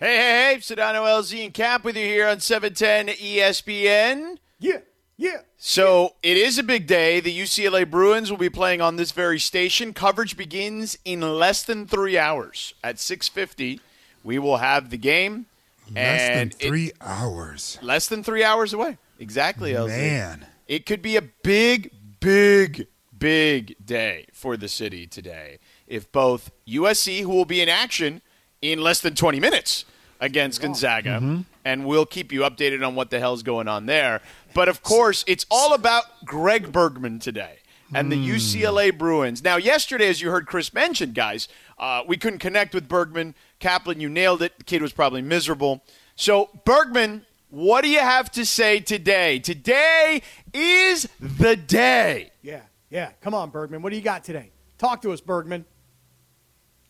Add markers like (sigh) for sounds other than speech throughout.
Hey, hey, hey, Sedano LZ and Cap with you here on 710 ESPN. Yeah, yeah. So it is a big day. The UCLA Bruins will be playing on this very station. Coverage begins in less than three hours. At 6.50, we will have the game. Less and than it- three hours. less than three hours away. Exactly, LZ. Man. It could be a big, big, big day for the city today if both USC, who will be in action in less than 20 minutes against Gonzaga, and we'll keep you updated on what the hell's going on there. But of course, it's all about Greg Bergman today and the UCLA Bruins. Now, yesterday, as you heard Chris mention, guys, uh, we couldn't connect with Bergman. Kaplan, you nailed it. The kid was probably miserable. So, Bergman, what do you have to say today? Today is the day. Yeah, yeah. Come on, Bergman. What do you got today? Talk to us, Bergman.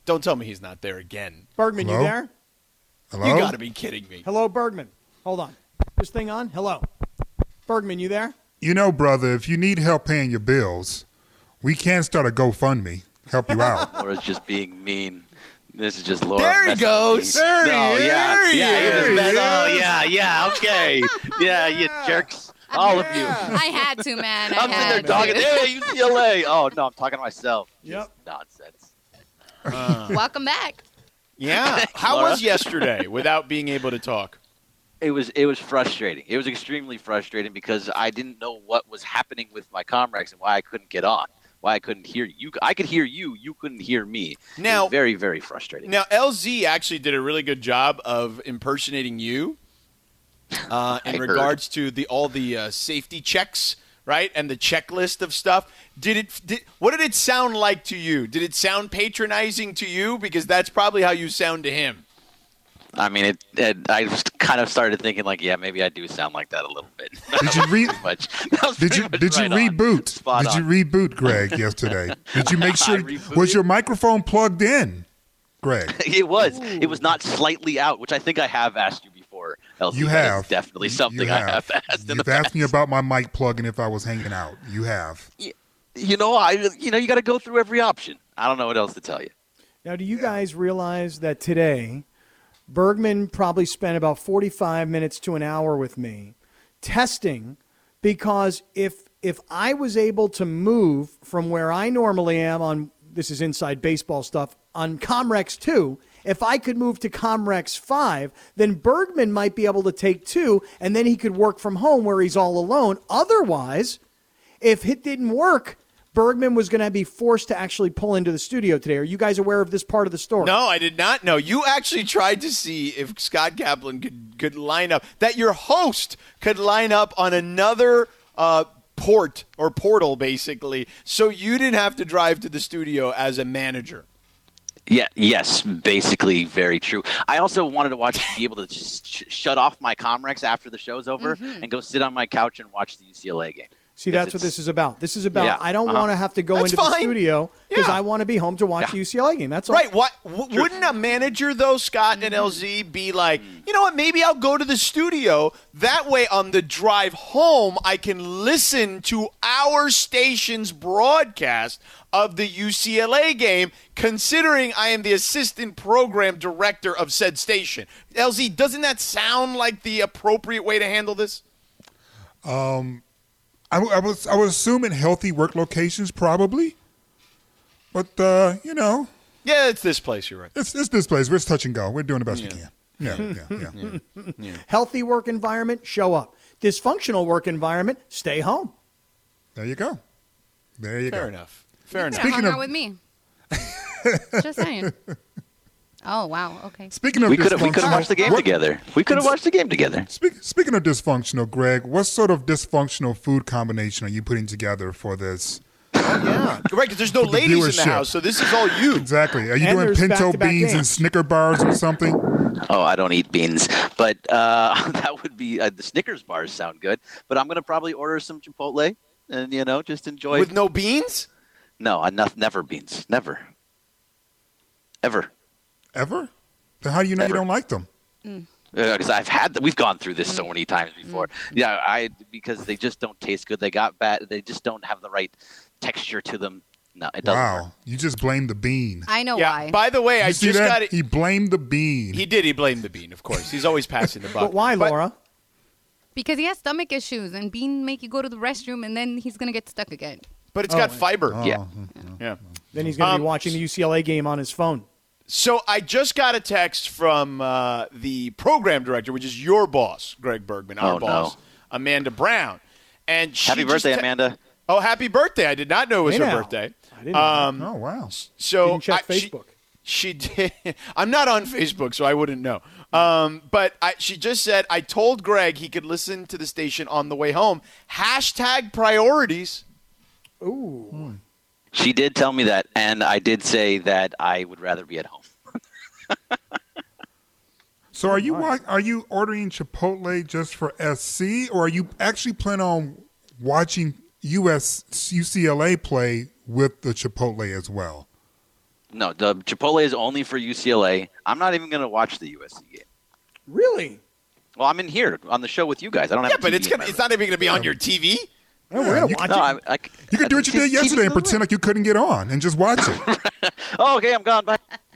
Don't tell me he's not there again. Bergman, Hello? you there? Hello? You got to be kidding me. Hello, Bergman. Hold on. This thing on? Hello. Bergman, you there? You know, brother, if you need help paying your bills, we can start a GoFundMe. Help you out. (laughs) Or Laura's just being mean. This is just Laura. There he goes. There he no, is. yeah, There he yeah, you just is. mess- Oh, yeah, yeah, okay, (laughs) yeah, you jerks, all of you. I had to, man. I I'm sitting there had talking. to. Hey, UCLA. Oh no, I'm talking to myself. Yep. Just Nonsense. Welcome back. Yeah. (laughs) How Laura? was yesterday without being able to talk? It was it was frustrating. It was extremely frustrating because I didn't know what was happening with my comrades and why I couldn't get on. Why I couldn't hear you. I could hear you. You couldn't hear me. It Now- was very very frustrating. Now, LZ actually did a really good job of impersonating you uh, (laughs) I in heard. regards to the all the uh, safety checks, right, and the checklist of stuff. Did it? Did, what did it sound like to you? Did it sound patronizing to you? Because that's probably how you sound to him. I mean, it, it. I just kind of started thinking like, yeah, maybe I do sound like that a little bit. (laughs) Did you (laughs) re- Pretty much. (laughs) Did you much did right on. reboot? Spot did you reboot Greg yesterday? Did you make sure was your microphone plugged in, Greg? It was. It was not slightly out, which I think I have asked you before. LZ. You have definitely You something I have (laughs) asked in You've the asked past. me about my mic plug and if I was hanging out. You have. You know, I. You know, you got to go through every option. I don't know what else to tell you. Now, do you guys realize that today, Bergman probably spent about 45 minutes to an hour with me testing because if if I was able to move from where I normally am on this is inside baseball stuff on Comrex 2, if I could move to Comrex 5, then Bergman might be able to take 2 and then he could work from home where he's all alone. Otherwise, if it didn't work, Bergman was going to be forced to actually pull into the studio today. Are you guys aware of this part of the story? No, I did not know. You actually tried to see if Scott Kaplan could could line up that your host could line up on another uh, port or portal, basically, so you didn't have to drive to the studio as a manager. Yeah. Yes. Basically, very true. I also wanted to watch, be able to just sh- shut off my Comrex after the show's over Mm-hmm. and go sit on my couch and watch the UCLA game. See, that's what this is about. This is about Yeah, I don't uh-huh. want to have to go That's into the studio because Yeah. I want to be home to watch the UCLA game. That's all. Right. What w- wouldn't a manager though, Scott and LZ, be like? You know what? Maybe I'll go to the studio. That way, on the drive home, I can listen to our station's broadcast of the UCLA game. Considering I am the assistant program director of said station, LZ, doesn't that sound like the appropriate way to handle this? I, w- I was I was assuming healthy work locations probably, but uh, you know Yeah, it's this place. You're right. it's it's this place. We're just touch and go. We're doing the best we can. Yeah, (laughs) yeah, yeah. Healthy work environment, show up. Dysfunctional work environment, stay home. There you go. There you Fair go. enough. Fair You enough. could have Speaking hung of- out with me. (laughs) Just saying. Oh wow. Okay. Speaking of We could have. We could have watched the game what- together. We could have watched the game together. Speak, speaking of dysfunctional, Greg, what sort of dysfunctional food combination are you putting together for this? Oh, yeah, right. Because there's no the ladies in the house, so this is all you. Exactly. Are you And doing pinto back-to-back beans and. Snicker bars or something? Oh, I don't eat beans, but uh, (laughs) that would be uh, the Snickers bars sound good. But I'm gonna probably order some Chipotle and you know just enjoy. With no beans? no, enough. Never beans. Never. Ever. Ever? Then how do you know you don't like them? Mm. because I've had that. We've gone through this so mm. many times before. Mm. Yeah, I because they just don't taste good. They got bad. They just don't have the right texture to them. No, it doesn't work. Wow, you just blame the bean. I know Yeah. why. By the way, I You see just that? got it. He blamed the bean. He did. He blamed the bean, of course. He's always passing the (laughs) buck. But why, Laura? because he has stomach issues and bean make you go to the restroom and then he's gonna get stuck again. But it's got oh, fiber. Oh, yeah. Oh, yeah. Then he's going to Um, be watching the UCLA game on his phone. So I just got a text from uh, the program director, which is your boss, Greg Bergman, our Oh, no. boss, Amanda Brown. And she Happy birthday, te- Amanda. Oh, happy birthday! I did not know it was Hey her now. birthday. I didn't know Um, oh wow. so Didn't check I- she- Facebook. She, did. (laughs) I'm not on Facebook, so I wouldn't know. Um, but I, she just said I told Greg he could listen to the station on the way home. Hashtag priorities. Ooh. She did tell me that, and I did say that I would rather be at home. So are you wa- are you ordering Chipotle just for SC, or are you actually planning on watching US UCLA play with the Chipotle as well? No, the Chipotle is only for UCLA. I'm not even going to watch the USC game. Really? Well, I'm in here on the show with you guys. I don't have. Yeah, but TV it's gonna, it's not even going to be on your TV. No, we're going you to watch room. No, it. I, I, You could do what you (laughs) did yesterday and pretend like you couldn't get on and just watch it. (laughs) Oh, okay, I'm gone. Bye. (laughs)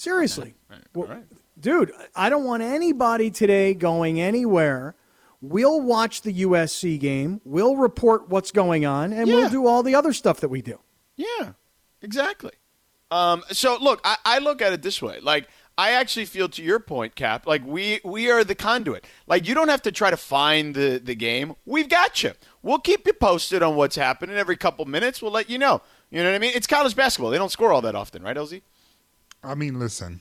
Seriously. Well, Dude, I don't want anybody today going anywhere. We'll watch the USC game. We'll report what's going on, and Yeah. we'll do all the other stuff that we do. Yeah, exactly. Um, so look, I, I look at it this way. Like I actually feel to your point, Cap. Like we we are the conduit. Like you don't have to try to find the the game. We've got you. We'll keep you posted on what's happening every couple minutes. We'll let you know. You know what I mean? It's college basketball. They don't score all that often, right, LZ? I mean, listen,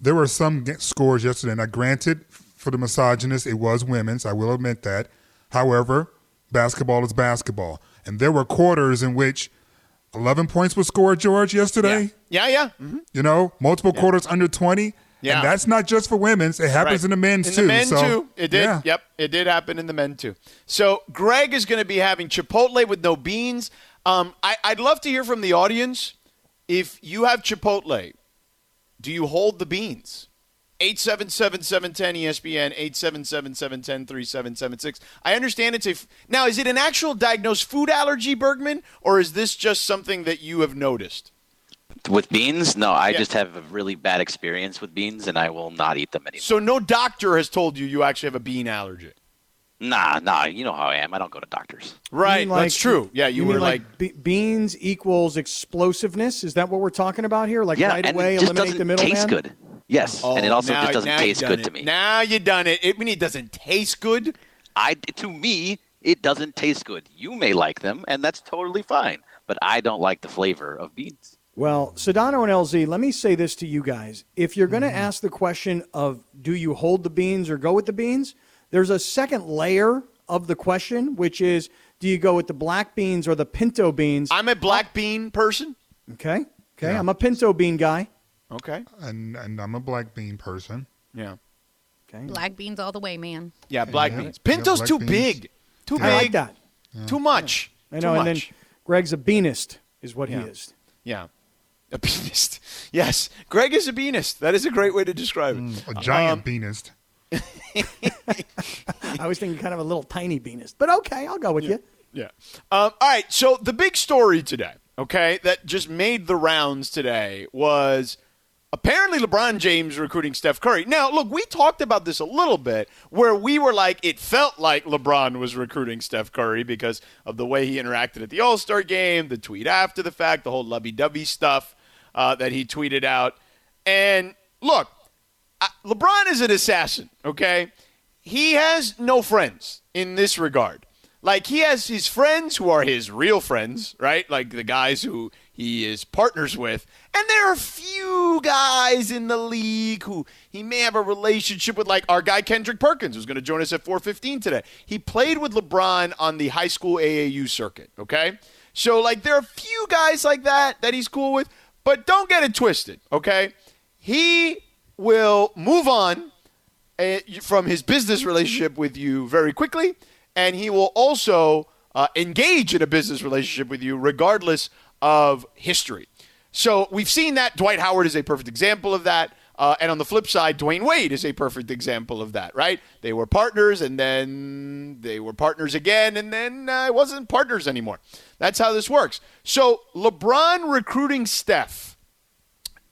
there were some scores yesterday. Now, granted, for the misogynist, it was women's. I will admit that. However, basketball is basketball, and there were quarters in which 11 points were scored, George, yesterday. Yeah, yeah. yeah. Mhm. You know, multiple quarters under 20. Yeah. And that's not just for women's. It happens Right. in the men's in too. the men so, too. It did. Yeah. Yep, it did happen in the men too. So Greg is going to be having Chipotle with no beans. Um, I, I'd love to hear from the audience. If you have Chipotle, do you hold the beans? 877-710 ESPN 877-710-3776. I understand it's a f- now. Is it an actual diagnosed food allergy, Bergman, or is this just something that you have noticed? With beans, no, I Yeah. just have a really bad experience with beans, and I will not eat them anymore. So no doctor has told you you actually have a bean allergy. Nah, nah, you know how I am. I don't go to doctors. Right, like- that's true. Yeah, you, mean were like be- beans equals explosiveness. Is that what we're talking about here? Like yeah, right and away, it just eliminate the doesn't middleman. taste good. Yes, and it also Oh, now- just doesn't now taste you good done to it. me. Now you done it. It I mean it doesn't taste good. I to me it doesn't taste good. You may like them, and that's totally fine. But I don't like the flavor of beans. Well, Sedano and LZ, let me say this to you guys. If you're going Mm-hmm. to ask the question of do you hold the beans or go with the beans, there's a second layer of the question, which is do you go with the black beans or the pinto beans? I'm a black bean person. Okay. Okay. Yeah. I'm a pinto bean guy. Okay. And, and I'm a black bean person. Yeah. Okay. Black beans all the way, man. Yeah, black Yeah. beans. Pinto's Yeah, too black beans. big. Too I big. like that. Too much. I know. Too And then. Greg's a beanist, is what Yeah. he is. yeah. A (laughs) beanist. Yes. Greg is a beanist. That is a great way to describe it. A giant Um, beanist. (laughs) I was thinking kind of a little tiny beanist, but okay, I'll go with you. Yeah. Um, all right. So the big story today, okay, that just made the rounds today was apparently LeBron James recruiting Steph Curry. Now, look, we talked about this a little bit where we were like, it felt like LeBron was recruiting Steph Curry because of the way he interacted at the All Star game, the tweet after the fact, the whole lovey dovey stuff uh, that he tweeted out. And look, LeBron is an assassin, okay? He has no friends in this regard. Like, he has his friends who are his real friends, right? Like the guys who he is partners with. And there are few guys in the league who he may have a relationship with, like our guy Kendrick Perkins, who's going to join us at 415 today. He played with LeBron on the high school AAU circuit, okay? So, like, there are a few guys like that that he's cool with, but don't get it twisted, okay? He will move on uh, from his business relationship with you very quickly, and he will also uh, engage in a business relationship with you regardless of history. So we've seen that. Dwight Howard is a perfect example of that. Uh, and on the flip side, Dwyane Wade is a perfect example of that, right? They were partners, and then they were partners again, and then uh, it wasn't partners anymore. That's how this works. So LeBron recruiting Steph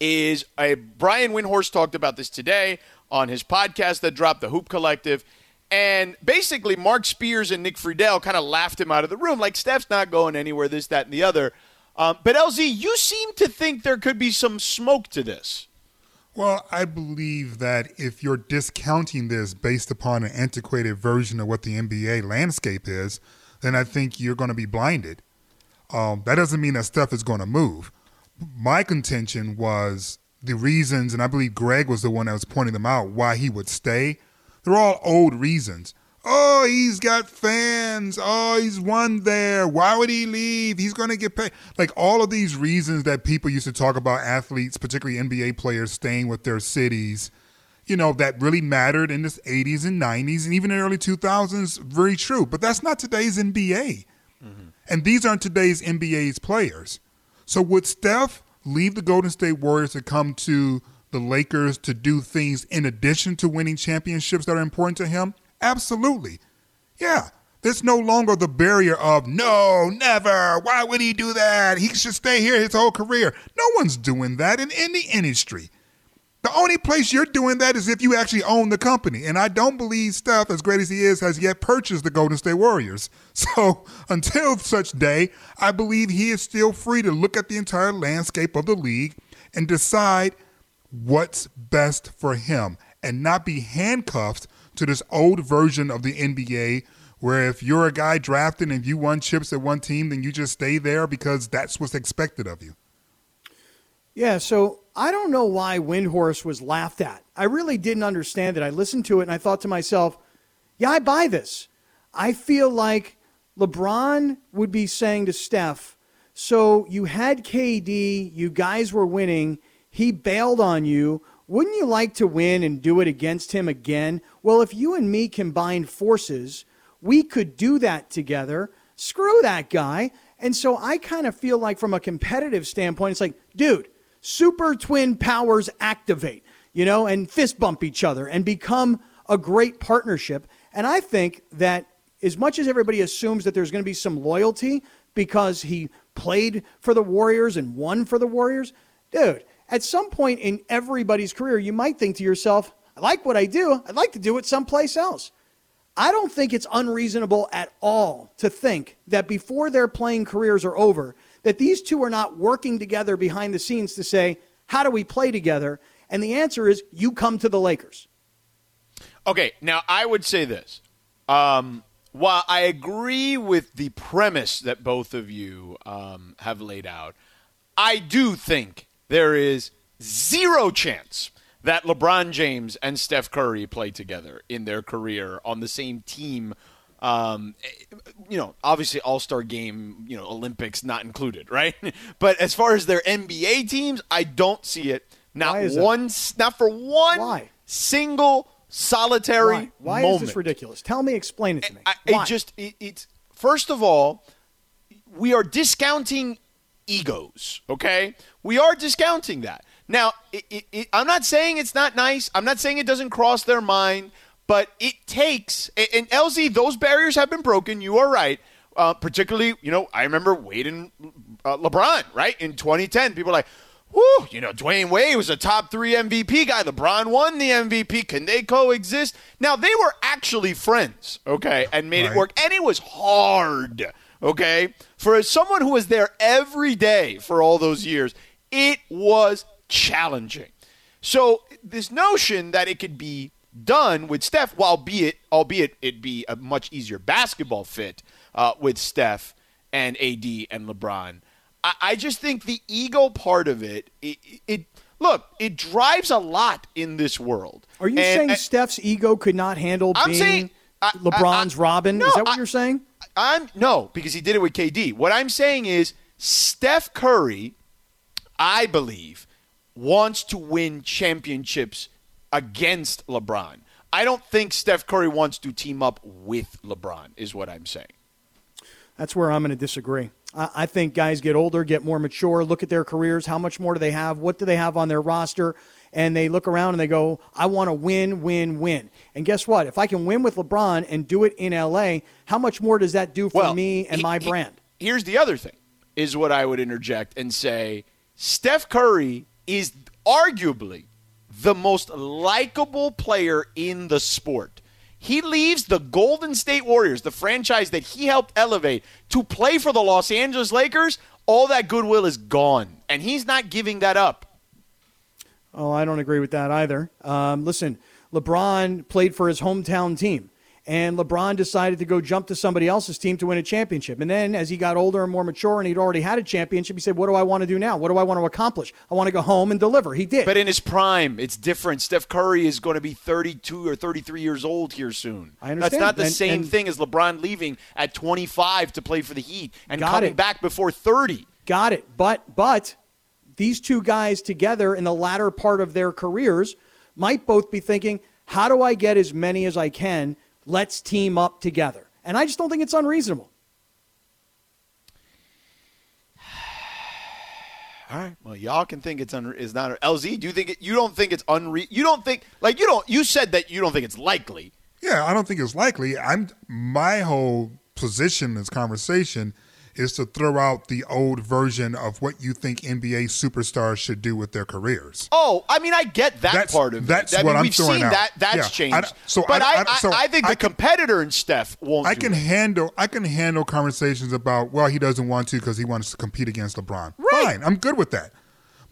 is a Brian Windhorst talked about this today on his podcast that dropped the Hoop Collective. And basically, Marc Spears and Nick Friedell kind of laughed him out of the room, like Steph's not going anywhere, this, that, and the other. Um, but LZ, you seem to think there could be some smoke to this. Well, I believe that if you're discounting this based upon an antiquated version of what the NBA landscape is, then I think you're going to be blinded. Um, that doesn't mean that stuff is going to move. My contention was the reasons, and I believe Greg was the one that was pointing them out, why he would stay. They're all old reasons. Oh, he's got fans. Oh, he's won there. Why would he leave? He's going to get paid. Like all of these reasons that people used to talk about athletes, particularly NBA players, staying with their cities, you know, that really mattered in the 80s and 90s and even in the early 2000s, very true. But that's not today's NBA. Mm-hmm. And these aren't today's NBA's players. So would Steph leave the Golden State Warriors to come to the Lakers to do things in addition to winning championships that are important to him? Absolutely. Yeah. There's no longer the barrier of no, never. Why would he do that? He should stay here his whole career. No one's doing that in any industry. The only place you're doing that is if you actually own the company. And I don't believe Steph, as great as he is, has yet purchased the Golden State Warriors. (laughs) So until such day, I believe he is still free to look at the entire landscape of the league and decide what's best for him and not be handcuffed to this old version of the NBA where if you're a guy drafted and you won chips at one team, then you just stay there because that's what's expected of you. Yeah, so I don't know why Windhorst was laughed at. I really didn't understand it. I listened to it and I thought to myself, yeah, I buy this. I feel like LeBron would be saying to Steph, so you had KD, you guys were winning, he bailed on you. Wouldn't you like to win and do it against him again? Well, if you and me combined forces, we could do that together. Screw that guy. And so I kind of feel like, from a competitive standpoint, it's like, dude, super twin powers activate, you know, and fist bump each other and become a great partnership. And I think that as much as everybody assumes that there's going to be some loyalty because he played for the Warriors and won for the Warriors, dude, at some point in everybody's career, you might think to yourself, I like what I do. I'd like to do it someplace else. I don't think it's unreasonable at all to think that before their playing careers are over, that these two are not working together behind the scenes to say, how do we play together? And the answer is, you come to the Lakers. Okay, now I would say this. Um, while I agree with the premise that both of you um, have laid out, I do think there is zero chance that LeBron James and Steph Curry play together in their career on the same team. Um, you know, obviously All Star game, you know, Olympics not included, right? (laughs) but as far as their NBA teams, I don't see it. Not one, not for one Why? single solitary Why, Why moment. is this ridiculous? Tell me, explain it to me. I, Why? it just it, it's first of all, we are discounting egos. Okay, we are discounting that. Now, it, it, it, I'm not saying it's not nice. I'm not saying it doesn't cross their mind, but it takes. And LZ, those barriers have been broken. You are right. Uh, particularly, you know, I remember Wade and uh, LeBron, right? In 2010, people were like, whoo, you know, Dwyane Wade was a top three MVP guy. LeBron won the MVP. Can they coexist? Now, they were actually friends, okay, and made Right. it work. And it was hard, okay? For someone who was there every day for all those years, it was challenging. So, this notion that it could be done with Steph, albeit, albeit it be a much easier basketball fit uh, with Steph and AD and LeBron. I, I just think the ego part of it, it, it look, it drives a lot in this world. Are you And- saying and- Steph's ego could not handle I'm being saying- I- LeBron's I- Robin? no, is that what you're saying? I'm no, because he did it with KD. What I'm saying is Steph Curry, I believe, wants to win championships against LeBron. I don't think Steph Curry wants to team up with LeBron, is what I'm saying. That's where I'm going to disagree. I I think guys get older, get more mature, look at their careers. How much more do they have? What do they have on their roster? and they look around and they go, I want to win, win, win. And guess what? If I can win with LeBron and do it in LA, how much more does that do for Well, me and he- my he- brand? here's the other thing, is what I would interject and say Steph Curry is arguably the most likable player in the sport. He leaves the Golden State Warriors, the franchise that he helped elevate, to play for the Los Angeles Lakers. All that goodwill is gone, and he's not giving that up. Oh, I don't agree with that either. Um, listen, LeBron played for his hometown team, and LeBron decided to go jump to somebody else's team to win a championship. And then, as he got older and more mature, and he'd already had a championship, he said, "What do I want to do now? What do I want to accomplish? I want to go home and deliver." He did. But in his prime, it's different. Steph Curry is going to be 32 or 33 years old here soon. I understand. That's not the And- same and- thing as LeBron leaving at 25 to play for the Heat and coming it. back before 30. Got it. But but these two guys together in the latter part of their careers might both be thinking, how do I get as many as I can? Let's team up together. And I just don't think it's unreasonable. (sighs) All right. Well, y'all can think it's un- is not LZ. Do you think it, you don't think it's unre? You don't think like you don't. You said that you don't think it's likely. Yeah, I don't think it's likely. I'm my whole position in this conversation is to throw out the old version of what you think NBA superstars should do with their careers. Oh, I mean, I get that That's- part of that's it. I what mean, I'm we've throwing seen out. that. That's Yeah, changed. I- so but I- I, I- so I, think I the can- competitor in Steph won't. I do can it. handle I can handle conversations about well he doesn't want to because he wants to compete against LeBron. Right. Fine, I'm good with that.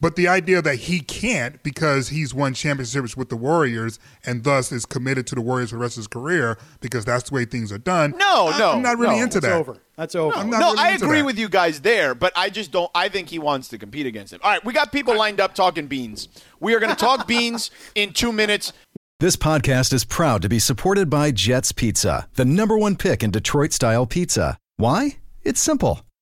But the idea that he can't because he's won championships with the Warriors and thus is committed to the Warriors for the rest of his career because that's the way things are done. No, I- no, I'm not really no. into That's that. over. That's over. I'm not no, really I agree that. with you guys there, but I just don't. I think he wants to compete against him. All right, we got people lined up talking beans. We are going to talk (laughs) beans in two minutes. This podcast is proud to be supported by Jets Pizza, the number one pick in Detroit style pizza. Why? It's simple.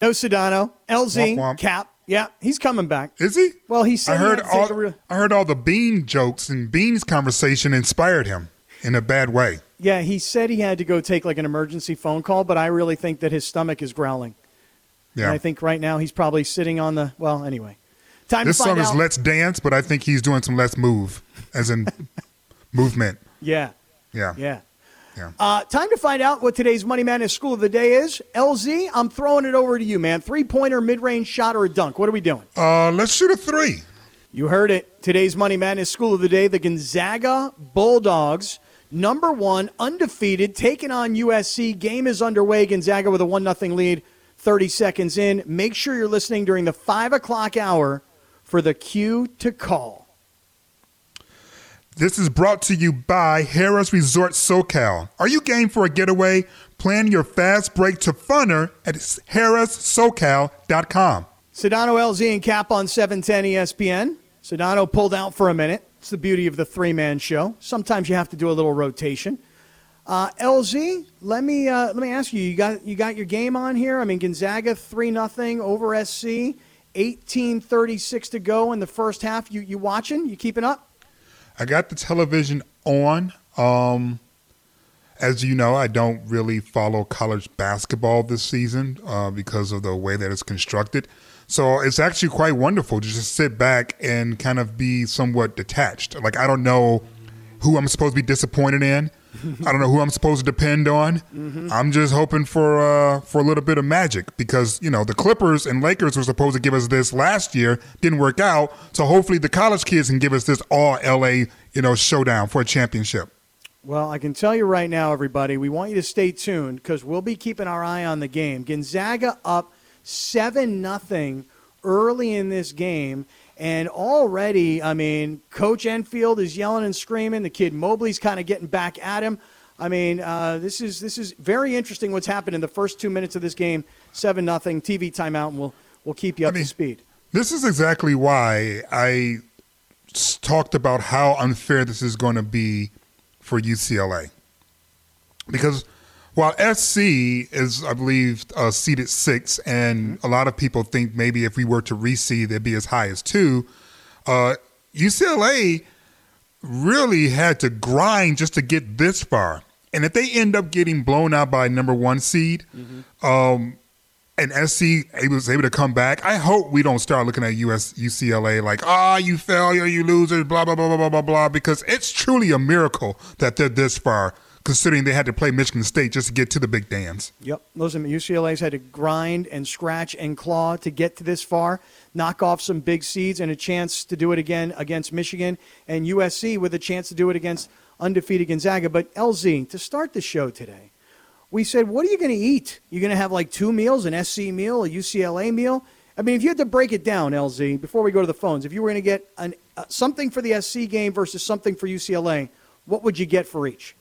No Sedano, LZ, Womp womp. Cap. Yeah, he's coming back. Is he? Well, he said I heard take all real- I heard all the Bean jokes and Bean's conversation inspired him in a bad way. Yeah, he said he had to go take like an emergency phone call, but I really think that his stomach is growling. Yeah. And I think right now he's probably sitting on the. Well, anyway, time this to find song is. Let's Dance, but I think he's doing some Let's Move, as in (laughs) movement. yeah, Yeah. yeah. Yeah. Uh, time to find out what today's Money Madness School of the Day is. LZ, I'm throwing it over to you, man. Three pointer, mid range shot, or a dunk? What are we doing? Uh, let's shoot a three. You heard it. Today's Money Madness School of the Day, the Gonzaga Bulldogs, number one, undefeated, taking on USC. Game is underway. Gonzaga with a 1 0 lead, 30 seconds in. Make sure you're listening during the 5 o'clock hour for the cue to call. This is brought to you by Harrah's Resort SoCal. Are you game for a getaway? Plan your fast break to funner at harrahssocal.com. Sedano LZ and Cap on E 710 ESPN. Sedano pulled out for a minute. It's the beauty of the three man show. Sometimes you have to do a little rotation. Uh, LZ, let me uh, let me ask you. You got you got your game on here. I mean, Gonzaga three nothing over SC. Eighteen thirty six to go in the first half. You you watching? You keeping up? I got the television on. Um, as you know, I don't really follow college basketball this season uh, because of the way that it's constructed. So it's actually quite wonderful to just sit back and kind of be somewhat detached. Like I don't know who I'm supposed to be disappointed in. I don't know who I'm supposed to depend on. I'm just hoping for uh, for a little bit of magic because you know the Clippers and Lakers were supposed to give us this last year, didn't work out. So hopefully the college kids can give us this all LA you know showdown for a championship. Well, I can tell you right now, everybody, we want you to stay tuned because we'll be keeping our eye on the game. Gonzaga up seven nothing early in this game, and already, I mean, Coach Enfield is yelling and screaming. The kid Mobley's kind of getting back at him. I mean, uh, this is this is very interesting. What's happened in the first two minutes of this game? Seven nothing. TV timeout, and we'll we'll keep you up I mean- to speed. This is exactly why I talked about how unfair this is going to be for UCLA. Because while SC is, I believe, uh, seated six, and a lot of people think maybe if we were to reseed, they'd be as high as two, uh, UCLA really had to grind just to get this far. And if they end up getting blown out by number one seed, um, and SC was able to come back, I hope we don't start looking at US UCLA like, ah, you failure, you losers, blah blah blah blah blah blah blah, because it's truly a miracle that they're this far, considering they had to play Michigan State just to get to the big dance. Yep. Those UCLA's had to grind and scratch and claw to get to this far, knock off some big seeds and a chance to do it again against Michigan and USC with a chance to do it against undefeated Gonzaga. But LZ, to start the show today, we said, what are you going to eat? You're going to have like two meals, an SC meal, a UCLA meal? I mean, if you had to break it down, LZ, before we go to the phones, if you were going to get an, uh, something for the SC game versus something for UCLA, what would you get for each?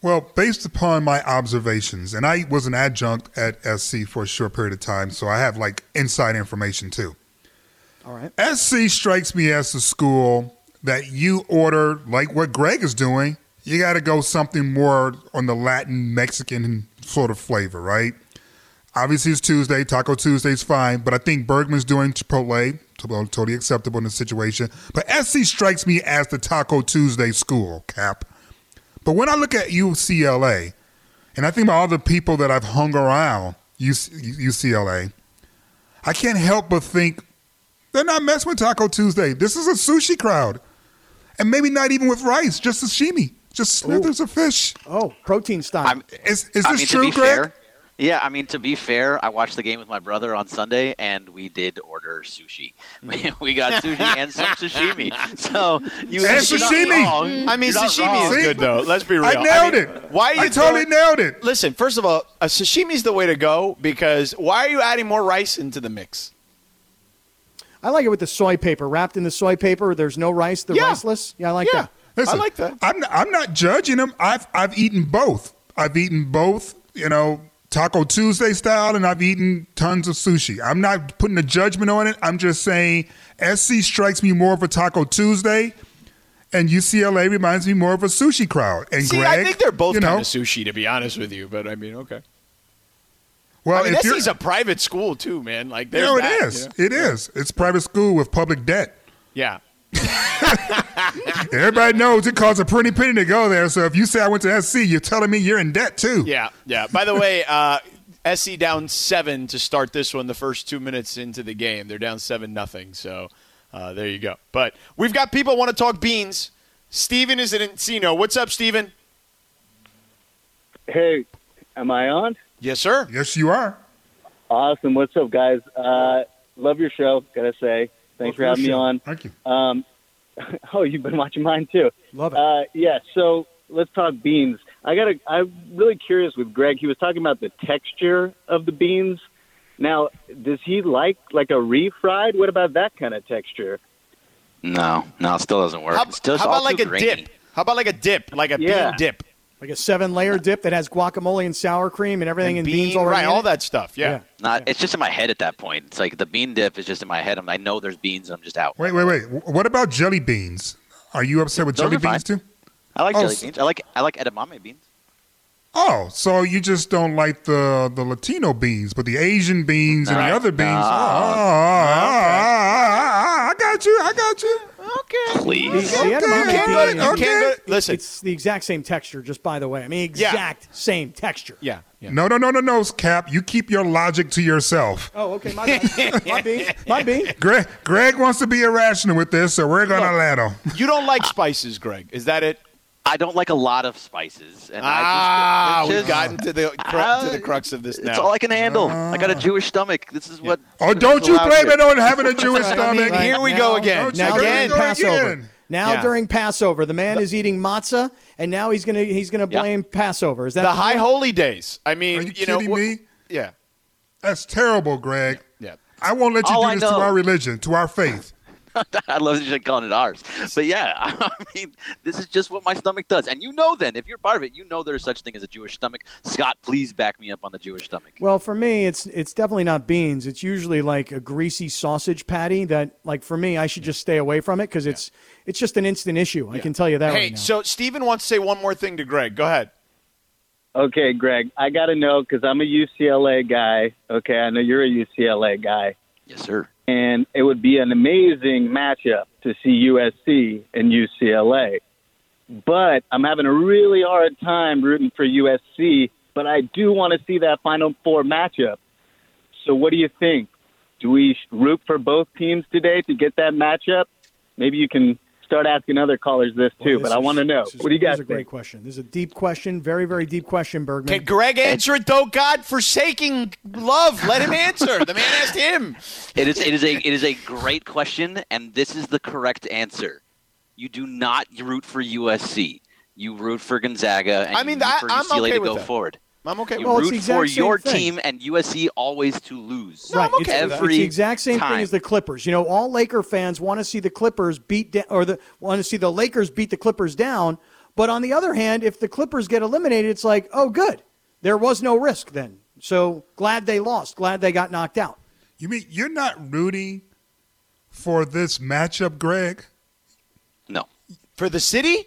Well, based upon my observations, and I was an adjunct at SC for a short period of time, so I have like inside information too. All right. SC strikes me as the school that you order, like what Greg is doing, you got to go something more on the Latin Mexican sort of flavor, right? Obviously, it's Tuesday. Taco Tuesday's fine, but I think Bergman's doing Chipotle. Totally acceptable in the situation. But SC strikes me as the Taco Tuesday school, Cap. But when I look at UCLA, and I think about all the people that I've hung around UCLA, I can't help but think they're not messing with Taco Tuesday. This is a sushi crowd. And maybe not even with rice, just sashimi, just slithers of fish. Oh, protein style. I'm- Is, is I this mean, true, to be Greg? fair, yeah, I mean to be fair, I watched the game with my brother on Sunday, and we did order sushi. (laughs) we got sushi and some (laughs) sashimi. So you And sashimi! wrong. Mm-hmm. I mean, sashimi wrong. is good though. Let's be real. I nailed mean, it. Why are you I totally throwing- nailed it. Listen, first of all, a sashimi is the way to go because why are you adding more rice into the mix? I like it with the soy paper, wrapped in the soy paper. There's no rice, the Yeah. riceless. Yeah, I like yeah, that. Listen, I like that. I'm not, I'm not judging them. I've I've eaten both. I've eaten both. You know, Taco Tuesday style, and I've eaten tons of sushi. I'm not putting a judgment on it. I'm just saying SC strikes me more of a Taco Tuesday, and UCLA reminds me more of a sushi crowd. And See, Greg, I think they're both you know, kind of sushi, to be honest with you. But I mean, okay. Well, I mean, SC's a private school too, man. Like, you know, it that, is. you know? It is. It's private school with public debt. Yeah. (laughs) (laughs) Everybody knows it costs a pretty penny to go there. So if you say I went to SC, you're telling me you're in debt too. Yeah, yeah. By the way, uh, SC down seven to start this one. The first two minutes into the game, they're down seven nothing. So uh, there you go. But we've got people want to talk beans. Steven is in Encino. What's up, Steven? Hey, am I on? Yes, sir. Yes, you are. Awesome. What's up, guys? Uh, love your show. Gotta say, thanks for having me on. Thank you. Um, (laughs) oh, you've been watching mine too. Love it. Uh, yeah. So let's talk beans. I got. to I'm really curious with Greg. He was talking about the texture of the beans. Now, does he like like a refried? What about that kind of texture? No, no, it still doesn't work. How, It's still how about like too a dip? How about like a dip, like a Yeah. bean dip, like a seven layer dip that has guacamole and sour cream and everything and and, bean, beans already right? in All it? that stuff. Yeah. Nah, It's just in my head at that point. It's like the bean dip is just in my head. I'm, I know there's beans, and I'm just out. Wait, wait, wait. What about jelly beans? Are you upset with Those jelly are fine. beans too? I like Oh, jelly beans. I like I like edamame beans. Oh, so you just don't like the the Latino beans, but the Asian beans and No. the other beans. No. Oh, I got you. I got you. Okay. Please. The edamame Okay, Can't go to- you okay. can't go- listen. It's the exact same texture, just by the way. I mean, Yeah. exact same texture. Yeah. yeah. No, no, no, no, no, Cap. You keep your logic to yourself. Oh, okay. My bad. my (laughs) bean. My bean. Greg, Greg wants to be irrational with this, so we're gonna let him. You don't like spices, Greg? Is that it? I don't like a lot of spices, and Ah, I just, we've just- gotten to the cru- to the crux of this It's all I can handle. I got a Jewish stomach. This is what. Oh, don't you blame here. it on having a Jewish (laughs) I stomach. mean, Here we now- go again. Now blame during Passover. again. Now Yeah. during Passover, the man is eating matzah, and now he's gonna he's gonna Yeah. blame Passover. Is that the high holy days. I mean, Are mean, you know, kidding wh- me? Yeah. That's terrible, Greg. Yeah. I won't let you All do I this to our religion, to our faith. (laughs) I love that you're calling it ours. But yeah, (laughs) I mean, this is just what my stomach does. And you know then, if you're part of it, you know there's such thing as a Jewish stomach. Scott, please back me up on the Jewish stomach. Well, for me, it's it's definitely not beans. It's usually like a greasy sausage patty that, like for me, I should just stay away from it because it's it's just an instant issue. I can tell you that Hey, right now. so Stephen wants to say one more thing to Greg. Go ahead. Okay, Greg, I got to know because I'm a UCLA guy. Okay, I know you're a UCLA guy. Yes, sir. And it would be an amazing matchup to see USC and UCLA. But I'm having a really hard time rooting for USC, but I do want to see that Final Four matchup. So what do you think? Do we root for both teams today to get that matchup? Maybe you can start asking other callers this Well, too, this but I want to know. is- What do you guys this guys is a great question. This is a deep question, very very deep question, Bergman. Can Greg answer it though? God forsaking love, let him answer. The man asked him. It is it is a it is a great question, and this is the correct answer. You do not root for USC. You root for Gonzaga, and I mean, you root I- for I'm UCLA okay to with go that. forward. I'm okay. You with Well, it's root the exact for same your thing. team, and USC always to lose. No, Right, it's, okay with that. it's the exact same time. thing as the Clippers. You know, all Laker fans want to see the Clippers beat da- or the want to see the Lakers beat the Clippers down. But on the other hand, if the Clippers get eliminated, it's like, oh, good, there was no risk then. So glad they lost. Glad they got knocked out. You mean you're not rooting for this matchup, Greg? No, For the city?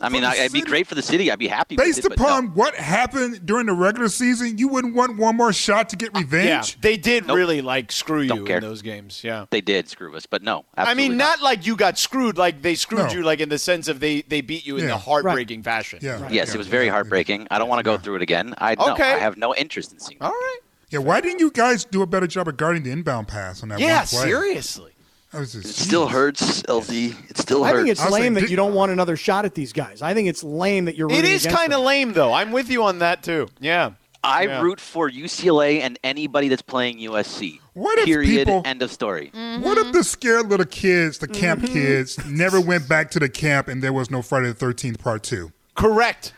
I mean, I, it'd be great for the city. I'd be happy. Based with it, but no. upon what happened during the regular season, you wouldn't want one more shot to get uh, Yeah, revenge. they did Nope. really like screw you in those games. Yeah. they did screw us, but no. I mean, not like you got screwed, like they screwed No. you, like in the sense of they, they beat you in Yeah. the heartbreaking fashion. Yeah. Yes, yeah, it was very yeah, heartbreaking. I don't want to go through it again. I no, Okay. I have no interest in seeing. All right. Yeah, why didn't you guys do a better job of guarding the inbound pass on that Yeah, one play? seriously. That was just, It still hurts, LZ. It still hurts. I think it's I lame saying, that you don't want another shot at these guys. I think it's lame that you're. It rooting is against kind of lame, though. I'm with you on that, too. Yeah. I Yeah. root for UCLA and anybody that's playing USC. What if Period. people- End of story. What if the scared little kids, the camp Mm-hmm. kids, never went back to the camp and there was no Friday the Thirteenth Part Two? Correct.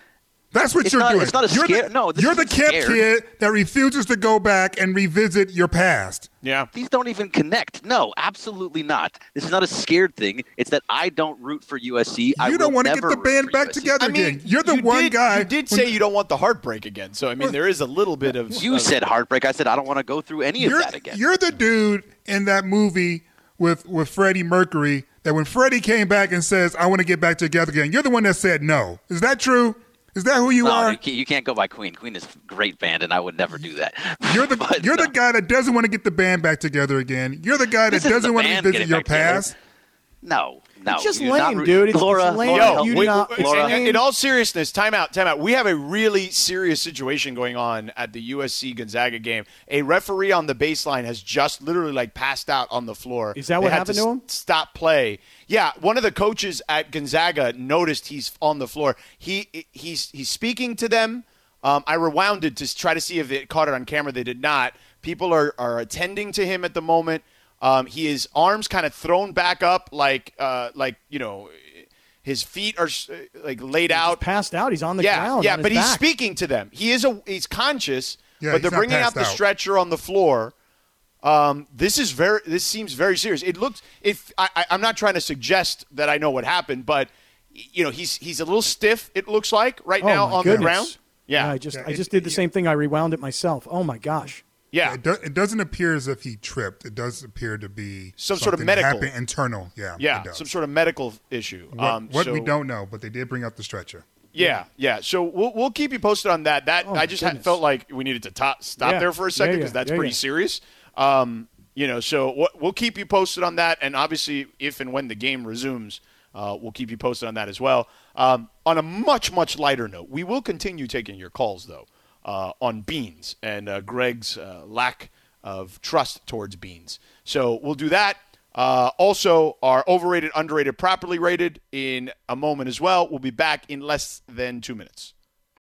That's what It's you're not- doing. it's not a you're scare- The, no, this you're the camp scared. kid that refuses to go back and revisit your past. Yeah. These don't even connect. No, absolutely not. This is not a scared thing. It's that I don't root for USC. I you don't want want to get the band back together I mean, again. You're the you one did, guy. You did when- say you don't want the heartbreak again. So, I mean, there is a little bit of. You of- said heartbreak. I said I don't want to go through any of you're, that again. you're the dude in that movie with with Freddie Mercury that when Freddie came back and says, "I want to get back together again," you're the one that said no. Is that true? Is that who you no, are? you can't, you can't go by Queen. Queen is a great band, and I would never do that. You're the (laughs) But you're no. the uh, guy that doesn't want to get the band back together again. You're the guy that This doesn't want to band revisit your back together. past. No, no. It's just you do not lame, dude. It's- it's Laura, lame. Yo, help you me. not- in- Laura, in, in all seriousness, time out, time out. We have a really serious situation going on at the USC Gonzaga game. A referee on the baseline has just literally like passed out on the floor. Is that They what had happened to to him? Stop play. Yeah, one of the coaches at Gonzaga noticed he's on the floor. He he's he's speaking to them. Um, I rewound it to try to see if it caught it on camera. They did not. People are are attending to him at the moment. Um, he his arms kind of thrown back up, like uh, like you know, his feet are like laid out. passed out. He's on the yeah, ground. yeah, on his but he's back. speaking to them. He is a he's conscious, Yeah, but they're bringing out the out. stretcher on the floor. Um, this is very. This seems very serious. It looks. If I, I, I'm not trying to suggest that I know what happened, but you know, he's he's a little stiff. It looks like right Oh, now on goodness. the ground. Yeah, I just Yeah, I it- just did the same thing. I rewound it myself. Oh my gosh. yeah. It, do, it doesn't appear as if he tripped. It does appear to be Some sort of medical. happened internal. Yeah, Yeah, it does. some sort of medical issue. What, um, what we don't know, but they did bring up the stretcher. Yeah, yeah. So we'll we'll keep you posted on that. That Oh, I just had, felt like we needed to top, stop Yeah. there for a second Yeah, because yeah. that's Yeah, pretty yeah. serious. Um, you know, so we'll keep you posted on that, and obviously, if and when the game resumes, uh, we'll keep you posted on that as well. Um, on a much much lighter note, we will continue taking your calls though uh, on Beans and uh, Greg's uh, lack of trust towards Beans. So we'll do that. Uh, also, our overrated, underrated, properly rated in a moment as well. We'll be back in less than two minutes.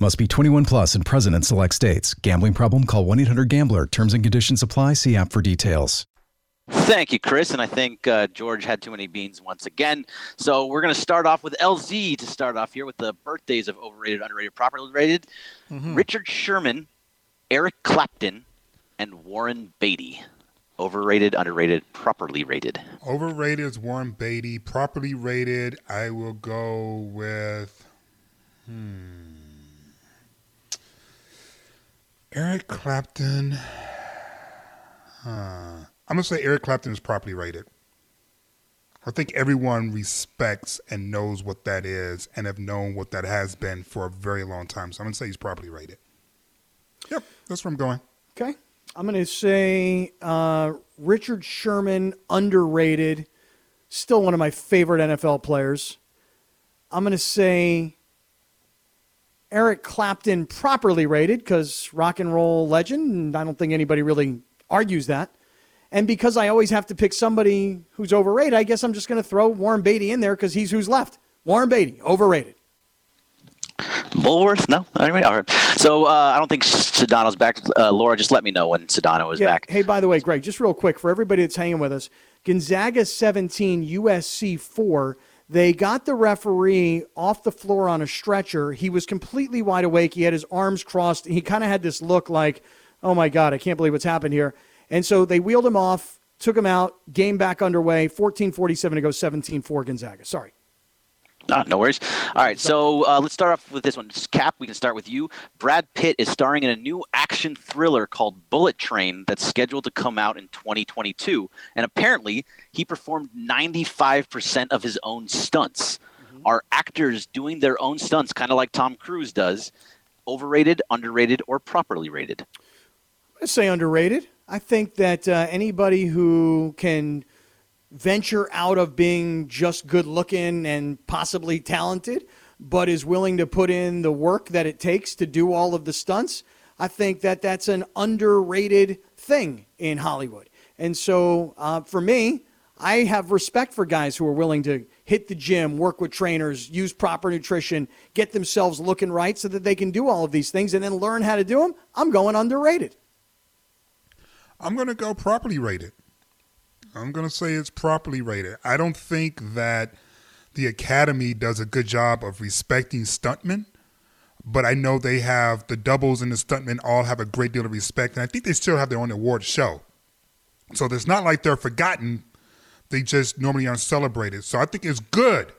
Must be 21 plus and present in select states. Gambling problem? Call 1 800 Gambler. Terms and conditions apply. See app for details. Thank you, Chris. And I think uh, George had too many beans once again. So we're going to start off with LZ to start off here with the birthdays of overrated, underrated, properly rated. Richard Sherman, Eric Clapton, and Warren Beatty. Overrated, underrated, properly rated. Overrated is Warren Beatty. Properly rated, I will go with. Hmm. Eric Clapton. Huh. (sighs) I'm going to say Eric Clapton is properly rated. I think everyone respects and knows what that is and have known what that has been for a very long time. So I'm going to say he's properly rated. Yep, that's where I'm going. Okay. I'm going to say uh, Richard Sherman, underrated. Still one of my favorite NFL players. I'm going to say Eric Clapton, properly rated because rock and roll legend, and I don't think anybody really argues that. And because I always have to pick somebody who's overrated, I guess I'm just going to throw Warren Beatty in there because he's who's left. Warren Beatty, overrated. Bulworth? No? Anyway, all right. So uh, I don't think Sedano's back. Uh, Laura, just let me know when Sedano is back. Hey, by the way, Greg, just real quick for everybody that's hanging with us, Gonzaga 17, USC 4. They got the referee off the floor on a stretcher. He was completely wide awake. He had his arms crossed. He kind of had this look like, oh my God, I can't believe what's happened here. And so they wheeled him off, took him out, game back underway, 14 47 to go, 17 4 Gonzaga. Sorry. Ah, no worries. All right, so uh, let's start off with this one. Cap, we can start with you. Brad Pitt is starring in a new action thriller called Bullet Train that's scheduled to come out in 2022. And apparently, he performed 95% of his own stunts. Are actors doing their own stunts, kind of like Tom Cruise does, overrated, underrated, or properly rated? I say underrated. I think that uh, anybody who can venture out of being just good looking and possibly talented, but is willing to put in the work that it takes to do all of the stunts, I think that that's an underrated thing in Hollywood. And so uh, for me, I have respect for guys who are willing to hit the gym, work with trainers, use proper nutrition, get themselves looking right so that they can do all of these things and then learn how to do them. I'm going underrated. I'm going to go properly rated. I'm going to say it's properly rated. I don't think that the Academy does a good job of respecting stuntmen, but I know they have the doubles and the stuntmen all have a great deal of respect, and I think they still have their own award show. So it's not like they're forgotten. They just normally aren't celebrated. So I think it's good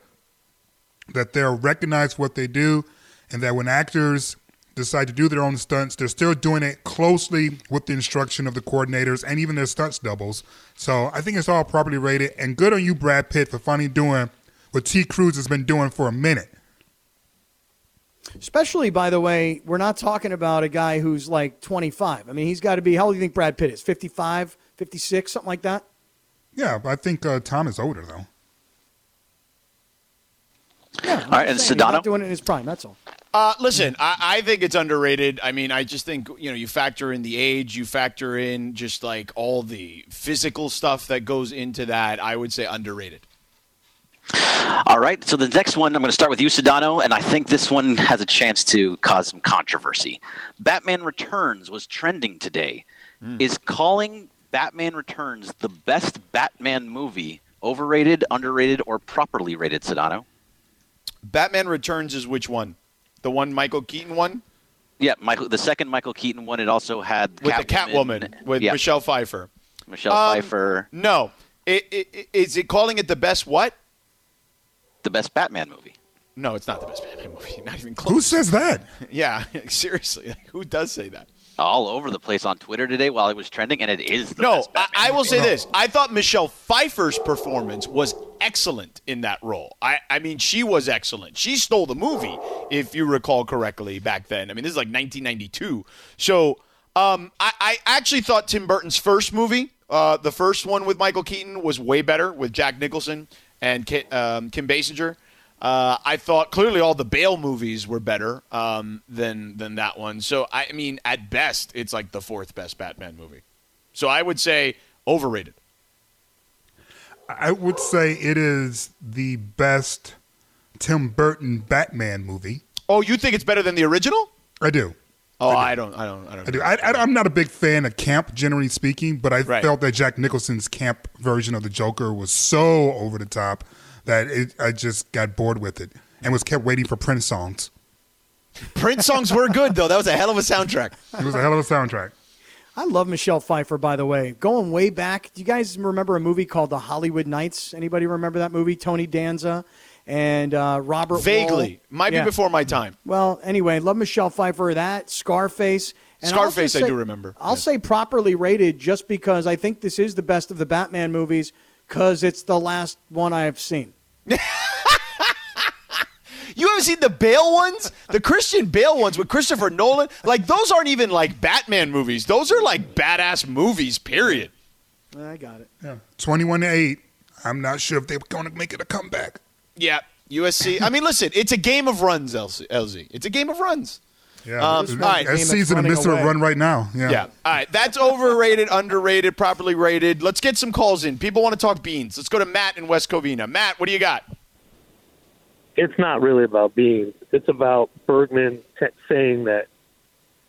that they're recognized what they do, and that when actors decide to do their own stunts, they're still doing it closely with the instruction of the coordinators and even their stunts doubles. So I think it's all properly rated. And good on you, Brad Pitt, for finally doing what T. Cruz has been doing for a minute. Especially, by the way, we're not talking about a guy who's like 25. I mean, he's got to be, how old do you think Brad Pitt is? 55, 56, something like that? Yeah, but I think uh, Tom is older, though. Yeah. All right, and He's not Sedano? doing it in his prime, that's all. Uh, listen, I, I think it's underrated. I mean, I just think you know you factor in the age, you factor in just like all the physical stuff that goes into that. I would say underrated. All right, so the next one, I'm going to start with you, Sedano, and I think this one has a chance to cause some controversy. Batman Returns was trending today. Is calling Batman Returns the best Batman movie overrated, underrated, or properly rated, Sedano? Batman Returns is which one? The one Michael Keaton one Yeah, Michael. The second Michael Keaton one, it also had with the Catwoman with yeah, Michelle Pfeiffer. Michelle Um, Pfeiffer, No, it, it, it- is it calling it the best what? the best Batman movie. No, it's not the best Batman movie. (laughs) Not even close. Who says that? (laughs) Yeah, (laughs) seriously, like, who does say that? All over the place on Twitter today while it was trending, and it is the No, I, I will say this. I thought Michelle Pfeiffer's performance was excellent in that role. I, I mean, she was excellent. She stole the movie, if you recall correctly, back then. I mean, this is like 1992. So Um, I, I actually thought Tim Burton's first movie, uh, the first one with Michael Keaton, was way better with Jack Nicholson and Ki- um, Kim Basinger. Uh, I thought clearly all the Bale movies were better um, than than that one. So I mean, at best, it's like the fourth best Batman movie. So I would say overrated. I would say it is the best Tim Burton Batman movie. Oh, you think it's better than the original? I do. Oh, I, don't. I don't. I don't. I do. I, I, am not a big fan of camp, generally speaking, but I Right. felt that Jack Nicholson's camp version of the Joker was so over the top that it, I just got bored with it and was kept waiting for Prince songs. Prince songs were good though. That was a hell of a soundtrack. It was a hell of a soundtrack. I love Michelle Pfeiffer, by the way. Going way back, do you guys remember a movie called The Hollywood Knights? Anybody remember that movie? Tony Danza and uh, Robert. Vaguely, Wuhl. might Yeah. be before my time. Well, anyway, love Michelle Pfeiffer. That Scarface. And Scarface, just I do remember. I'll Yes. say properly rated just because I think this is the best of the Batman movies because it's the last one I have seen. (laughs) You haven't seen the Bale ones, the Christian Bale ones with Christopher Nolan. Like those aren't even like Batman movies. Those are like badass movies. Period. I got it. Yeah. 21 to 8. I'm not sure if they're going to make it a comeback. Yeah, USC. I mean, listen, it's a game of runs, LZ. LZ. It's a game of runs. Yeah. Um, It's- all right. it's season in the running midst of a away. run right now. Yeah. Yeah. All right. That's overrated, underrated, properly rated. Let's get some calls in. People want to talk beans. Let's go to Matt in West Covina. Matt, what do you got? it's not really about beans. It's about Bergman t- saying that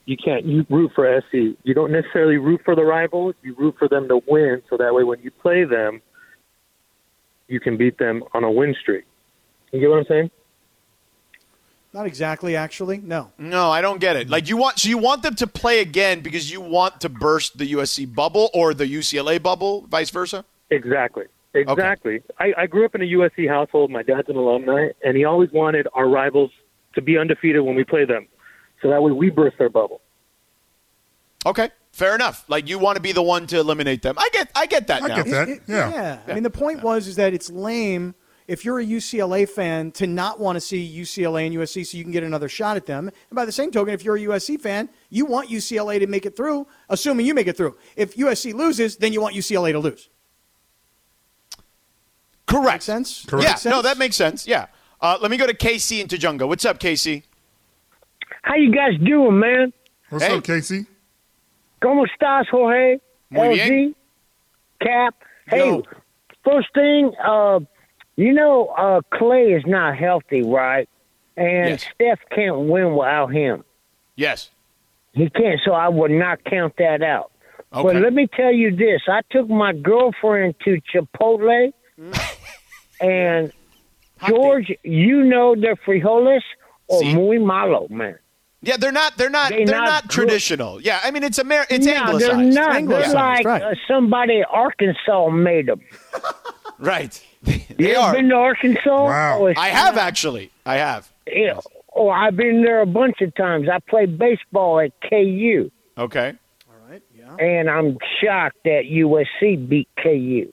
you can't you root for SC. You don't necessarily root for the rival. You root for them to win, so that way when you play them, you can beat them on a win streak. You get what I'm saying? Not exactly, actually. No. No, I don't get it. Mm-hmm. Like you want, so you want them to play again because you want to burst the USC bubble or the UCLA bubble, vice versa. Exactly. Exactly. I, I grew up in a USC household. My dad's an alumni, and he always wanted our rivals to be undefeated when we play them, so that way we burst their bubble. Okay, fair enough. Like you want to be the one to eliminate them. I get, I get that I now. get that. It- yeah. yeah. I mean, the point was is that it's lame if you're a UCLA fan to not want to see UCLA and USC so you can get another shot at them. And by the same token, if you're a USC fan, you want UCLA to make it through, assuming you make it through. If USC loses, then you want UCLA to lose. Correct. Make sense? Correct. Yeah, Make sense? no, that makes sense. Yeah. Uh, let me go to KC in Tujunga. What's up, KC? How you guys doing, man? What's Hey. up, Casey? ¿Cómo estás, Jorge? Muy bien. Cap? Hey, Yo. first thing, uh, you know, uh, Clay is not healthy, right? And Yes. Steph can't win without him. Yes. He can't, so I would not count that out. Okay. But let me tell you this: I took my girlfriend to Chipotle, (laughs) and George, you know the frijoles or Si. muy malo, man. Yeah, they're not. They're not. They They're not not, traditional. Yeah, I mean it's Amer- It's no, anglicized. they're not. Anglicized, They're like right. uh, somebody Arkansas made them. (laughs) Right. You they ever are. been to Arkansas? Wow. Oh, I have actually. I have. Yeah. Oh, I've been there a bunch of times. I played baseball at KU, Okay. All right. Yeah. and I'm shocked that USC beat KU.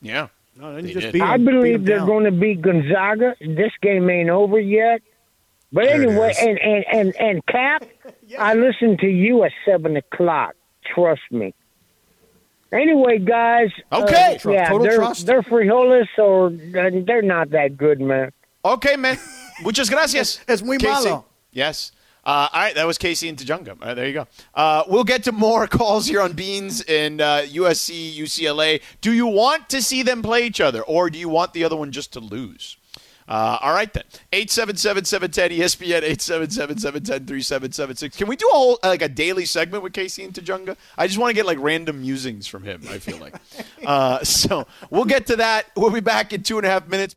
Yeah. No, then They just did. beat 'em- I beat 'em believe they're down. going to beat Gonzaga. This game ain't over yet. But There anyway, and, and, and, and Cap, (laughs) I listen to you at 7 o'clock. Trust me. Anyway, guys. Okay. uh, yeah, total they're, trust. they're frijoles, or they're not that good, man. Okay, man. (laughs) Muchas gracias. (laughs) Es muy Casey. malo. Yes. Uh, all right, that was Casey and Tujunga. All right, there you go. Uh, we'll get to more (laughs) calls here on Beans and uh, USC, UCLA. Do you want to see them play each other, or do you want the other one just to lose? Uh, all right then. 877-710 ESPN 877-710-3776. Can we do a whole like a daily segment with Casey and Tujunga? I just want to get like random musings from him. I feel like. (laughs) uh, so we'll get to that. We'll be back in two and a half minutes.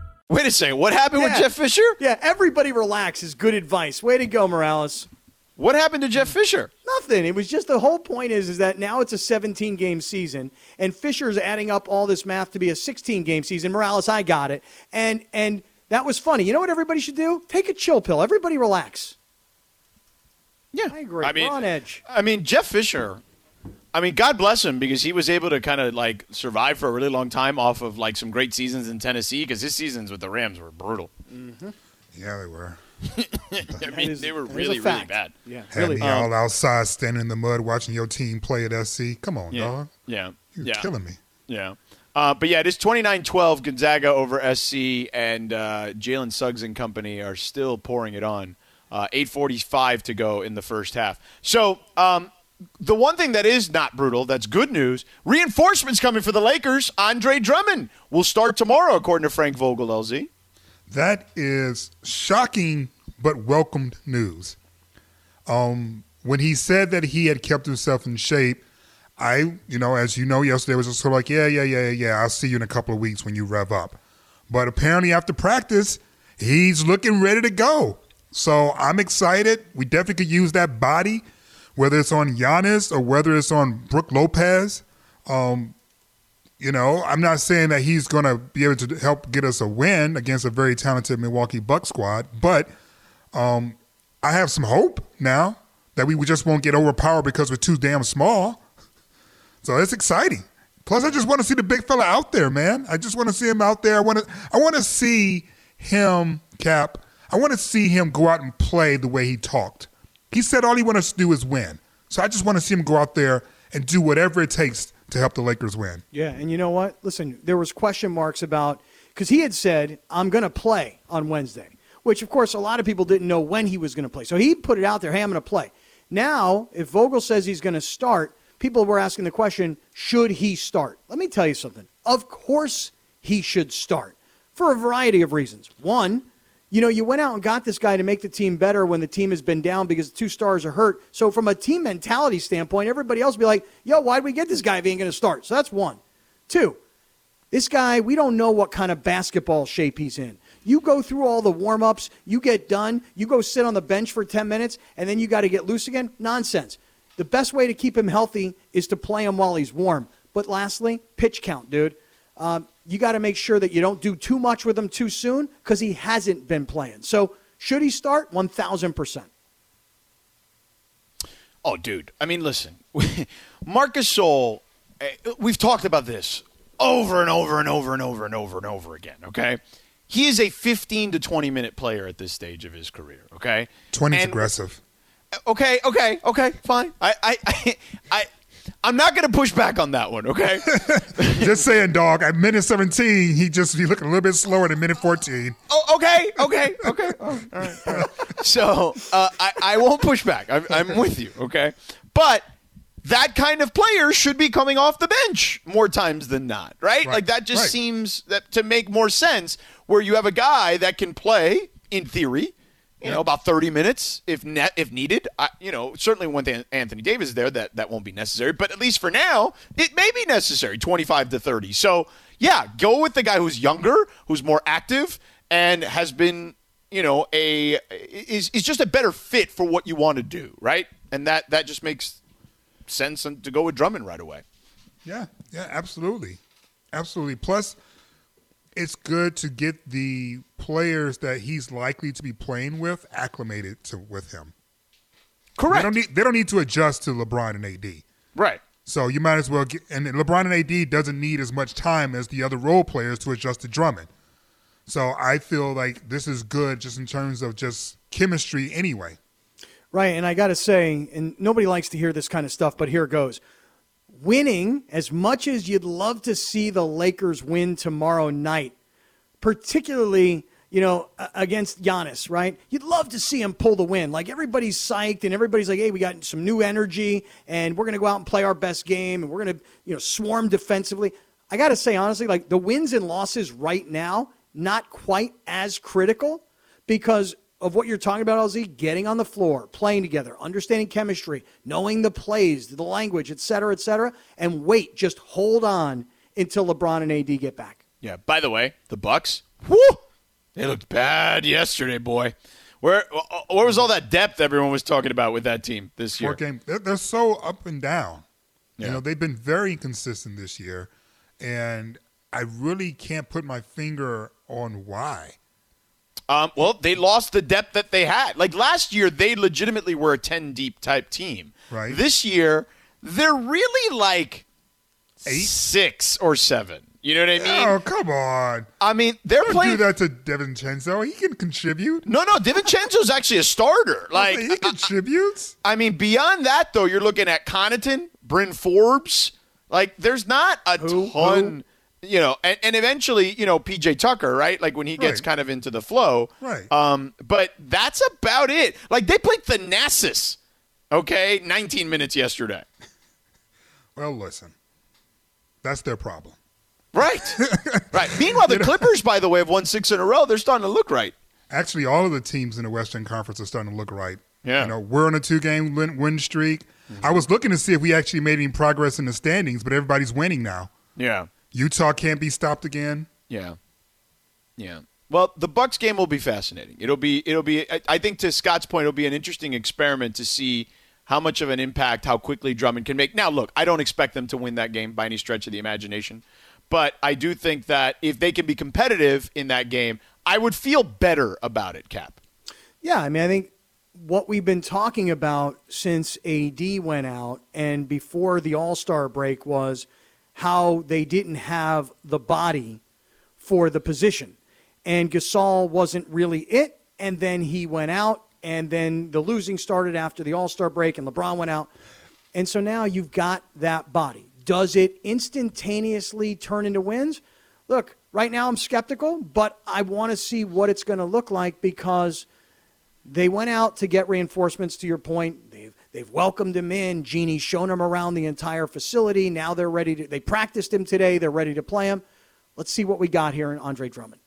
Wait a second. What happened with Jeff Fisher? Yeah, everybody relax is good advice. Way to go, Morales. What happened to Jeff Fisher? Nothing. It was just the whole point is is that now it's a 17 game season, and Fisher's adding up all this math to be a 16 game season. Morales, I got it, and and that was funny. You know what everybody should do? Take a chill pill. Everybody relax. Yeah, I agree. I mean, on edge. I mean, Jeff Fisher. I mean, God bless him because he was able to kind of like survive for a really long time off of like some great seasons in Tennessee because his seasons with the Rams were brutal. Yeah, they were. (laughs) I mean, is- they were that is a really, really bad. Yeah, Had really. me all outside standing in the mud watching your team play at SC. Come on, Yeah, dog. yeah, You're yeah, killing me. yeah. Uh, but yeah, it is 29-12 Gonzaga over SC, and uh, Jalen Suggs and company are still pouring it on. Uh, 8:45 to go in the first half. So um, the one thing that is not brutal, that's good news. Reinforcements coming for the Lakers. Andre Drummond will start tomorrow, according to Frank Vogel. LZ. That is shocking but welcomed news. Um, when he said that he had kept himself in shape, I, you know, as you know, yesterday was just sort of like, yeah, yeah, yeah, yeah, I'll see you in a couple of weeks when you rev up. But apparently after practice, he's looking ready to go. So I'm excited. We definitely could use that body, whether it's on Giannis or whether it's on Brook Lopez. Um, you know, I'm not saying that he's going to be able to help get us a win against a very talented Milwaukee Buck squad, but um, I have some hope now that we just won't get overpowered because we're too damn small. So it's exciting. Plus, I just want to see the big fella out there, man. I just want to see him out there. I want to, I want to see him, Cap. I want to see him go out and play the way he talked. He said all he wants to do is win. So I just want to see him go out there and do whatever it takes to help the Lakers win. Yeah, and you know what? Listen, there was question marks about because he had said I'm going to play on Wednesday, which of course a lot of people didn't know when he was going to play. So he put it out there, "Hey, I'm going to play." Now, if Vogel says he's going to start, people were asking the question, should he start? Let me tell you something. Of course he should start for a variety of reasons. One, you know, you went out and got this guy to make the team better when the team has been down because two stars are hurt. So from a team mentality standpoint, everybody else will be like, yo, why'd we get this guy if he ain't to start? So that's one. Two, this guy, we don't know what kind of basketball shape he's in. You go through all the warm ups, you get done, you go sit on the bench for 10 minutes, and then you got to get loose again? Nonsense. The best way to keep him healthy is to play him while he's warm. But lastly, pitch count, dude. Um, you got to make sure that you don't do too much with him too soon because he hasn't been playing. So, should he start? 1,000%. Oh, dude. I mean, listen, (laughs) Marc Gasol. eh, We've talked about this over and over and over and over and over and over again. Okay, he is a 15 to 20 minute player at this stage of his career. Okay, 20 is aggressive. Okay, okay, okay, fine. I, I, (laughs) I, I I'm not going to push back on that one. Okay. (laughs) just saying, dog. At minute 17, he just he looking a little bit slower than minute 14. Oh, okay, okay, okay. Oh, (laughs) all right, all right. So uh, I, I won't push back. I'm, I'm with you, okay? But that kind of player should be coming off the bench more times than not, right? Right, Like that just right. seems that to make more sense where you have a guy that can play in theory. You know, about 30 minutes if net if needed. I, you know, certainly when An- Anthony Davis is there, that that won't be necessary. But at least for now, it may be necessary, 25 to 30. So yeah, go with the guy who's younger, who's more active, and has been, you know, a is is just a better fit for what you want to do, right? And that that just makes sense to go with Drummond right away. Yeah, yeah, absolutely. Absolutely. Plus, it's good to get the players that he's likely to be playing with acclimated to with him. Correct. They don't need they don't need to adjust to LeBron and AD. Right. So you might as well get and LeBron and AD doesn't need as much time as the other role players to adjust to Drummond. So I feel like this is good just in terms of just chemistry anyway. Right, and I got to say, and nobody likes to hear this kind of stuff, but here it goes. Winning, as much as you'd love to see the Lakers win tomorrow night, particularly, you know, against Giannis, right? You'd love to see him pull the win. Like everybody's psyched and everybody's like, hey, we got some new energy and we're going to go out and play our best game and we're going to, you know, swarm defensively. I got to say, honestly, like the wins and losses right now, not quite as critical because of what you're talking about, LZ, getting on the floor, playing together, understanding chemistry, knowing the plays, the language, et cetera, et cetera, and wait, just hold on until LeBron and AD get back. Yeah. By the way, the Bucks, whoo, they looked bad yesterday, boy. Where where was all that depth everyone was talking about with that team this year? Four game. They're, they're so up and down. Yeah. You know, they've been very inconsistent this year, and I really can't put my finger on why. Um, well, they lost the depth that they had. Like last year, they legitimately were a ten deep type team. Right. This year, they're really like Eight? six or seven. You know what I mean? oh, come on. I mean, they're Don't playing. do that to DiVincenzo. He can contribute. No, no, DiVincenzo's actually a starter. (laughs) Like, he contributes. I mean, beyond that, though, you're looking at Connaughton, Bryn Forbes. Like, there's not a ton, you know, and, and eventually, you know, PJ Tucker, right? Like when he gets Right. kind of into the flow. Right. Um, but that's about it. Like they played Thanasis, okay, 19 minutes yesterday. (laughs) Well, listen, that's their problem. Right. (laughs) right. Meanwhile, the Clippers, by the way, have won six in a row. They're starting to look right. Actually, all of the teams in the Western Conference are starting to look right. Yeah. You know, we're on a two-game win, win streak. I was looking to see if we actually made any progress in the standings, but everybody's winning now. Yeah. Utah can't be stopped again. Yeah. Yeah. Well, the Bucks game will be fascinating. It'll be it'll be I, I think to Scott's point it'll be an interesting experiment to see how much of an impact how quickly Drummond can make. Now, look, I don't expect them to win that game by any stretch of the imagination, but I do think that if they can be competitive in that game, I would feel better about it, Cap. Yeah, I mean, I think what we've been talking about since AD went out and before the All Star break was how they didn't have the body for the position. And Gasol wasn't really it. And then he went out, and then the losing started after the All Star break, and LeBron went out. And so now you've got that body. Does it instantaneously turn into wins? Look, right now I'm skeptical, but I want to see what it's going to look like because they went out to get reinforcements to your point. They've they've welcomed him in. Jeanie's shown him around the entire facility. Now they're ready to they practiced him today. They're ready to play him. Let's see what we got here in Andre Drummond.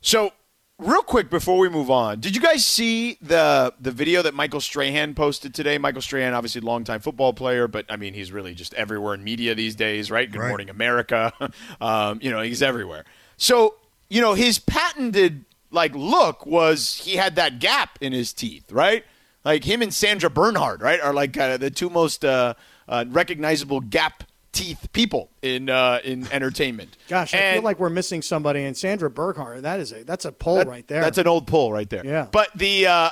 So, real quick before we move on, did you guys see the the video that Michael Strahan posted today? Michael Strahan, obviously longtime football player, but I mean he's really just everywhere in media these days, right? Good Right. Morning America, (laughs) um, you know he's everywhere. So you know his patented like look was he had that gap in his teeth, right? Like him and Sandra Bernhard, right, are like uh, the two most uh, uh, recognizable gap teeth people in uh, in entertainment. Gosh, I feel like we're missing somebody. And Sandra Berghart, that is a that's a pull that- right there. That's an old pull right there. Yeah. But the, uh,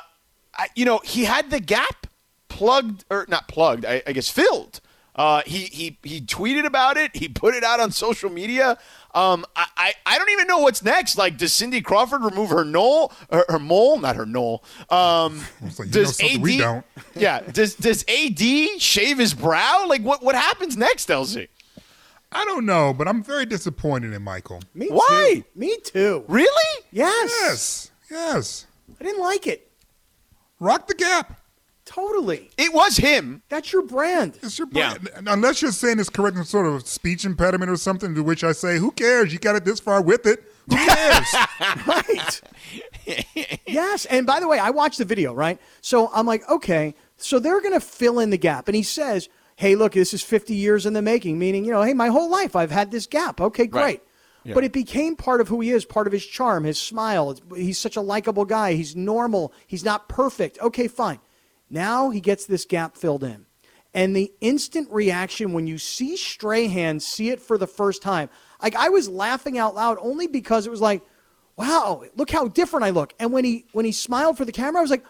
I, you know, he had the gap plugged or not plugged, I, I guess filled. Uh, he he he tweeted about it. He put it out on social media. Um, I, I, I don't even know what's next. Like, does Cindy Crawford remove her knoll, her, her mole, not her knoll? Um, (laughs) So you know does AD? we don't. (laughs) Yeah. Does does AD shave his brow? Like, what what happens next, LZ? I don't know, but I'm very disappointed in Michael. Me too. Why? too. Me too. Really? Yes. Yes, yes. I didn't like it. Rock the gap. Totally. It was him. That's your brand. It's your brand. Unless you're saying it's correct sort of speech impediment or something, to which I say, who cares? You got it this far with it. Who cares? (laughs) right. yes. And by the way, I watched the video, right? So I'm like, okay, so they're going to fill in the gap. And he says, hey, look, this is 50 years in the making, meaning, you know, hey, my whole life I've had this gap. Okay, great. Right. Yeah. But it became part of who he is, part of his charm, his smile. He's such a likable guy. He's normal. He's not perfect. Okay, fine. Now he gets this gap filled in. And the instant reaction when you see Strahan see it for the first time, like I was laughing out loud only because it was like, wow, look how different I look. And when he when he smiled for the camera, I was like,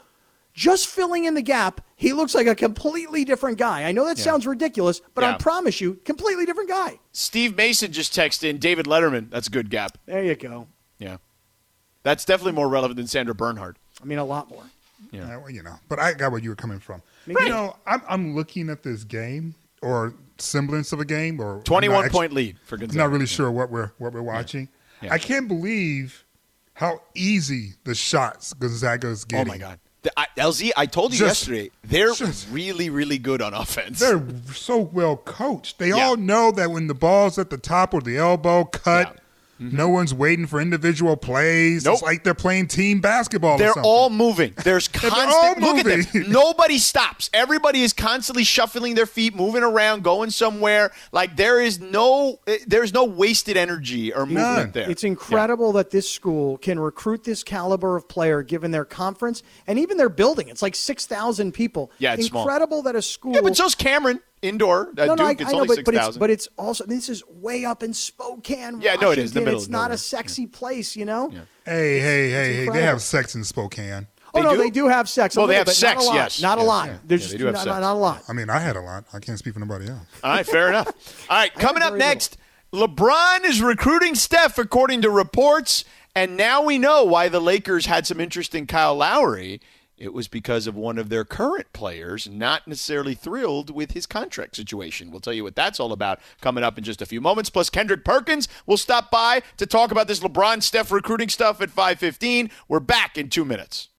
just filling in the gap, he looks like a completely different guy. I know that Yeah. sounds ridiculous, but I promise you, completely different guy. Steve Mason just texted in David Letterman. That's a good gap. There you go. Yeah. That's definitely more relevant than Sandra Bernhard. I mean, a lot more. Yeah, well, you know, but I got where you were coming from. Right. You know, I'm, I'm looking at this game or semblance of a game or 21 not actu- point lead for Gonzaga. Not really sure what we're what we're watching. Yeah. I can't believe how easy the shots Gonzaga is Oh getting. my God. The- I, LZ, I told you Just- yesterday, they're just- really, really good on offense. They're so well coached. They Yeah. all know that when the ball's at the top or the elbow, cut. No one's waiting for individual plays. Nope. It's like they're playing team basketball. They're something. all moving. There's (laughs) They're constant. all Look at moving. them. (laughs) Nobody stops. Everybody is constantly shuffling their feet, moving around, going somewhere. Like there is no, eh, there's no wasted energy or movement there. It's incredible that this school can recruit this caliber of player given their conference and even their building. It's like 6,000 people. Yeah, it's small. incredible that a school. Yeah, but so's Cameron indoor. At no, no, I, Duke, it's I know, only but, six but it's but it's also this is way up in Spokane. Yeah, no, it is, the Washington. middle It's of not nowhere. a sexy place, you know. Hey, hey, hey, hey! They have sex in Spokane. Oh no, they do have sex. a Well, they have bit, sex, Not yes. Not a lot. yeah. There's Yeah, they just do have not, sex. not a lot. I mean, I had a lot. I can't speak for nobody else. All right, fair enough. All right, coming up next, LeBron is recruiting Steph according to reports, and now we know why the Lakers had some interest in Kyle Lowry. It was because of one of their current players not necessarily thrilled with his contract situation. We'll tell you what that's all about coming up in just a few moments. Plus, Kendrick Perkins will stop by to talk about this LeBron Steph recruiting stuff at 5:15. We're back in two minutes.